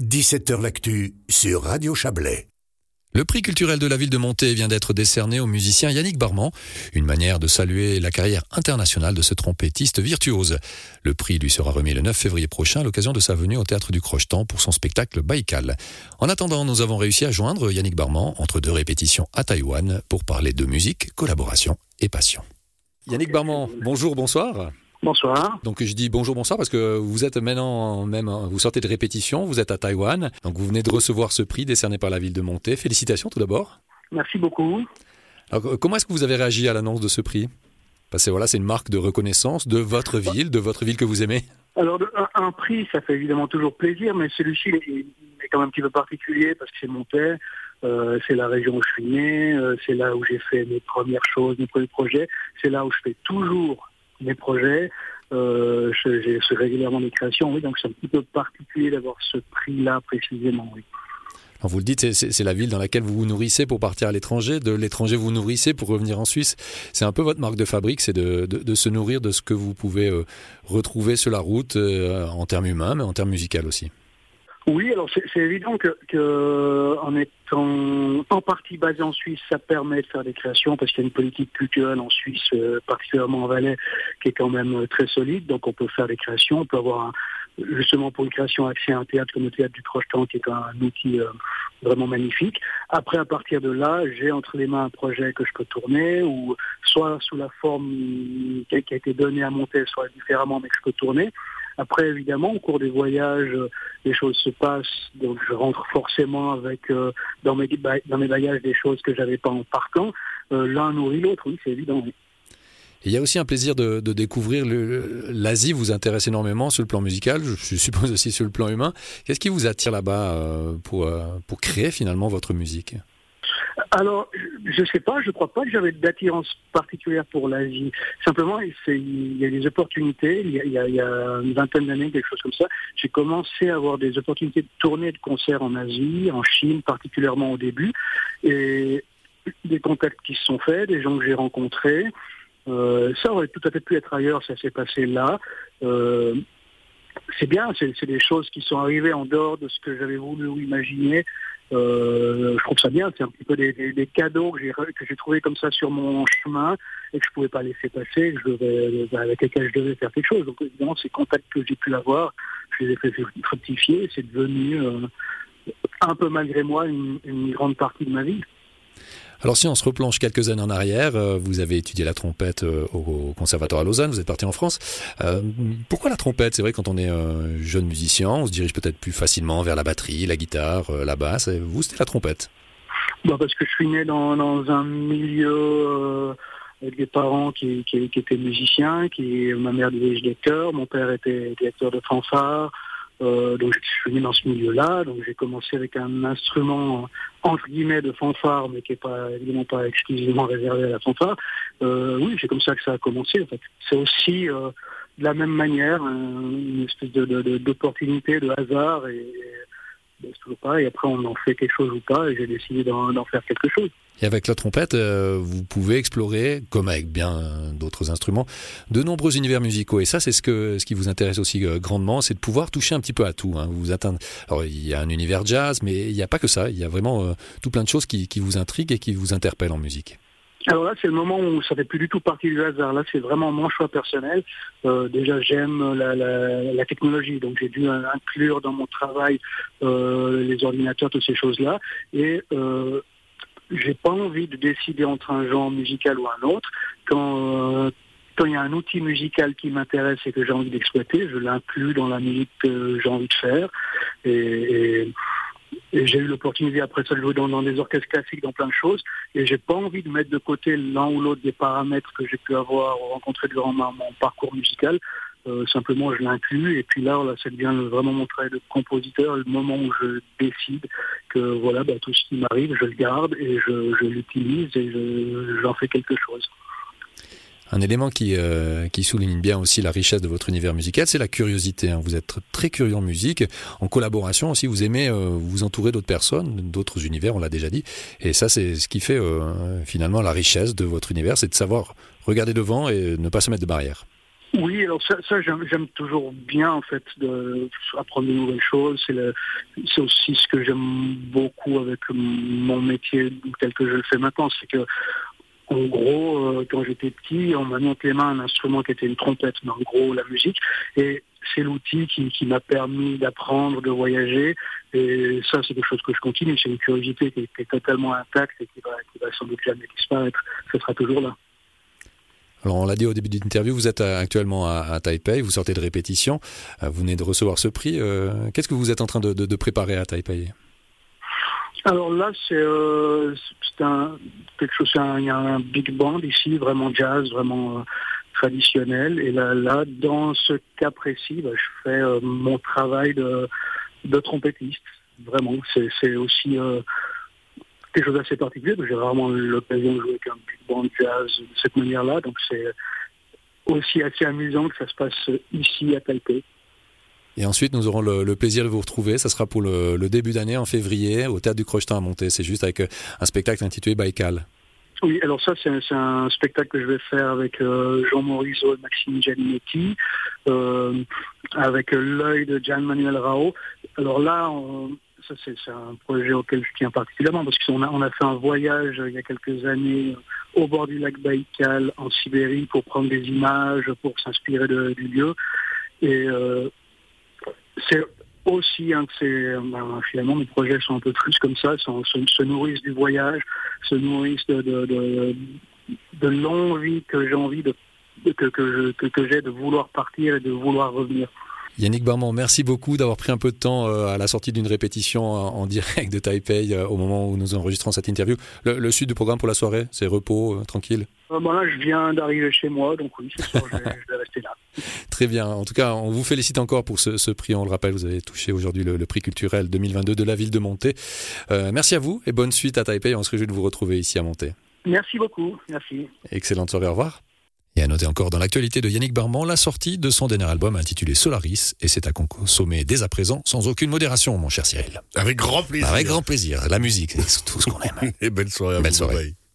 17h L'actu sur Radio Chablais. Le prix culturel de la ville de Monté vient d'être décerné au musicien Yannick Barman, une manière de saluer la carrière internationale de ce trompettiste virtuose. Le prix lui sera remis le 9 février prochain à l'occasion de sa venue au théâtre du Crochetan pour son spectacle Baïkal. En attendant, nous avons réussi à joindre Yannick Barman entre deux répétitions à Taïwan pour parler de musique, collaboration et passion. Yannick Barman, bonjour, bonsoir. Bonsoir. Donc je dis bonjour, bonsoir parce que vous êtes maintenant même, vous sortez de répétition, vous êtes à Taïwan, donc vous venez de recevoir ce prix décerné par la ville de Monté. Félicitations tout d'abord. Merci beaucoup. Alors, comment est-ce que vous avez réagi à l'annonce de ce prix? Parce que voilà, c'est une marque de reconnaissance de votre ville, de votre ville que vous aimez. Alors un, prix, ça fait évidemment toujours plaisir, mais celui-ci est, quand même un petit peu particulier parce que c'est Monté. Euh, c'est la région où je suis né, euh, c'est là où j'ai fait mes premières choses, mes premiers projets, c'est là où je fais toujours mes projets. Euh, j'ai régulièrement des créations, oui, donc c'est un petit peu particulier d'avoir ce prix-là précisément, vous le dites, c'est la ville dans laquelle vous vous nourrissez pour partir à l'étranger, de l'étranger vous nourrissez pour revenir en Suisse. C'est un peu votre marque de fabrique, c'est de, de, se nourrir de ce que vous pouvez euh, retrouver sur la route euh, en termes humains, mais en termes musicaux aussi. Oui, alors c'est évident que, en étant en partie basé en Suisse, ça permet de faire des créations parce qu'il y a une politique culturelle en Suisse, euh, particulièrement en Valais, qui est quand même euh, très solide. Donc on peut faire des créations, on peut avoir justement pour une création accès à un théâtre comme le théâtre du Crochetan, qui est un, outil euh, vraiment magnifique. Après, à partir de là, j'ai entre les mains un projet que je peux tourner, ou soit sous la forme qui a été donnée à monter, soit différemment, mais que je peux tourner. Après, évidemment, au cours des voyages, euh, les choses se passent. Donc, je rentre forcément avec euh, dans mes dans bagages des choses que j'avais pas en partant. Euh, l'un nourrit l'autre, oui, c'est évident. il y a aussi un plaisir de, découvrir l'Asie. Vous intéresse énormément sur le plan musical, je suppose aussi sur le plan humain. Qu'est-ce qui vous attire là-bas pour, pour créer finalement votre musique? Alors, je ne sais pas, je ne crois pas que j'avais d'attirance particulière pour l'Asie. Simplement, il y a des opportunités. Il y a, une vingtaine d'années, quelque chose comme ça, j'ai commencé à avoir des opportunités de tourner de concerts en Asie, en Chine particulièrement au début, et des contacts qui se sont faits, des gens que j'ai rencontrés. Euh, ça aurait tout à fait pu être ailleurs, ça s'est passé là. Euh, c'est bien, c'est des choses qui sont arrivées en dehors de ce que j'avais voulu imaginer. Euh, je trouve ça bien, c'est un petit peu des, cadeaux que j'ai que j'ai trouvé comme ça sur mon chemin et que je pouvais pas laisser passer, je devais, avec lesquels je devais faire quelque chose. Donc évidemment, ces contacts que j'ai pu avoir, je les ai fait fructifier, c'est devenu euh, un peu malgré moi une grande partie de ma vie. Alors si on se replonge quelques années en arrière, euh, vous avez étudié la trompette euh, au Conservatoire à Lausanne, vous êtes parti en France. Euh, pourquoi la trompette? C'est vrai quand on est jeune musicien, on se dirige peut-être plus facilement vers la batterie, la guitare, la basse. vous, c'était la trompette? Bah Parce que je suis né dans, un milieu avec des parents qui, étaient musiciens, qui ma mère dirige des chœurs, mon père était directeur de fanfare. Euh, donc je suis venu dans ce milieu-là, donc j'ai commencé avec un instrument entre guillemets de fanfare, mais qui n'est pas évidemment pas exclusivement réservé à la fanfare. Euh, oui, c'est comme ça que ça a commencé. En fait, c'est aussi euh, de la même manière une espèce d'opportunité, de, hasard et, et pareil. Après, on en fait quelque chose ou pas, et j'ai décidé d'en faire quelque chose. Et avec la trompette, euh, vous pouvez explorer, comme avec bien d'autres instruments, de nombreux univers musicaux. Et ça, c'est ce, ce qui vous intéresse aussi euh, grandement, c'est de pouvoir toucher un petit peu à tout. Hein. Vous atteindre... Alors, il y a un univers jazz, mais il n'y a pas que ça. Il y a vraiment euh, tout plein de choses qui, qui vous intriguent et qui vous interpellent en musique. Alors là, c'est le moment où ça fait plus du tout partie du hasard. Là, c'est vraiment mon choix personnel. déjà, j'aime la, la, technologie, donc j'ai dû inclure dans mon travail les ordinateurs, toutes ces choses-là. Et j'ai pas envie de décider entre un genre musical ou un autre. Quand euh, quand il y a un outil musical qui m'intéresse et que j'ai envie d'exploiter, je l'inclus dans la musique que j'ai envie de faire. Et, j'ai eu l'opportunité après ça de jouer dans, des orchestres classiques, dans plein de choses. Et j'ai pas envie de mettre de côté l'un ou l'autre des paramètres que j'ai pu avoir rencontrés durant mon parcours musical. Euh, simplement, je l'inclus. Et puis là, là, ça devient vraiment mon travail de compositeur, le moment où je décide que voilà, bah, tout ce qui m'arrive, je le garde et je, l'utilise et j'en fais quelque chose. Un élément qui, euh, qui souligne bien aussi la richesse de votre univers musical, c'est la curiosité. Hein. Vous êtes très curieux en musique, en collaboration aussi. Vous aimez euh, vous entourer d'autres personnes, d'autres univers, on l'a déjà dit. Et ça, c'est ce qui fait finalement la richesse de votre univers, c'est de savoir regarder devant et ne pas se mettre de barrières. Oui, alors ça, ça j'aime toujours bien en fait de apprendre de nouvelles choses. C'est aussi ce que j'aime beaucoup avec mon métier tel que je le fais maintenant, c'est que en gros, euh, quand j'étais petit, on m'a mis entre les mains un instrument qui était une trompette, mais en gros la musique. Et c'est l'outil qui, m'a permis d'apprendre, de voyager. Et ça, c'est quelque chose que je continue. C'est une curiosité qui est, totalement intacte et qui va, sans doute jamais disparaître. Ce sera toujours là. Alors on l'a dit au début de l'interview, vous êtes euh, actuellement à, Taipei, vous sortez de répétition, euh, vous venez de recevoir ce prix. Qu'est-ce que vous êtes en train de, préparer à Taipei? Alors là, c'est un, quelque chose, il y a un big band ici, vraiment jazz, vraiment traditionnel. Et là, dans ce cas précis, bah, je fais mon travail de, de trompettiste. Vraiment, c'est aussi quelque chose d'assez particulier, j'ai rarement l'occasion de jouer avec un big band jazz de cette manière-là, donc c'est aussi assez amusant que ça se passe ici à Taipei. Et ensuite, nous aurons le, plaisir de vous retrouver. Ça sera pour le, début d'année en février au Théâtre du Crochetin à Monter. C'est juste avec euh, un spectacle intitulé Baïkal. Oui, alors ça, c'est un, spectacle que je vais faire avec euh, Jean Morisot et Maxime Gianninetti, euh, avec l'œil de Gian Manuel Rao. Alors là, ça c'est un projet auquel je tiens particulièrement parce qu'on a, on a fait un voyage il y a quelques années au bord du lac Baïkal en Sibérie pour prendre des images, pour s'inspirer du lieu. Et c'est aussi un de ces... Ben, finalement, mes projets sont un peu plus comme ça, se, nourrissent du voyage, se nourrissent de, de, l'envie que j'ai envie de, que, que, que j'ai de vouloir partir et de vouloir revenir. Yannick Barman, merci beaucoup d'avoir pris un peu de temps euh, à la sortie d'une répétition en direct de Taipei euh, au moment où nous enregistrons cette interview. Le, sud du programme pour la soirée, c'est repos, euh, tranquille? Là, je viens d'arriver chez moi, donc oui, je, vais, rester là. Très bien. En tout cas, on vous félicite encore pour ce, prix. On le rappelle, vous avez touché aujourd'hui le, prix culturel 2022 de la ville de Monté. merci à vous et bonne suite à Taipei. On se réjouit de vous retrouver ici à Monté. Merci beaucoup. Merci. Excellente soirée. Au revoir. Et à noter encore dans l'actualité de Yannick Barman la sortie de son dernier album intitulé Solaris, et c'est à consommer dès à présent sans aucune modération, mon cher Cyril. Avec grand plaisir. Avec grand plaisir. La musique, c'est tout ce qu'on aime. et belle soirée. belle soirée.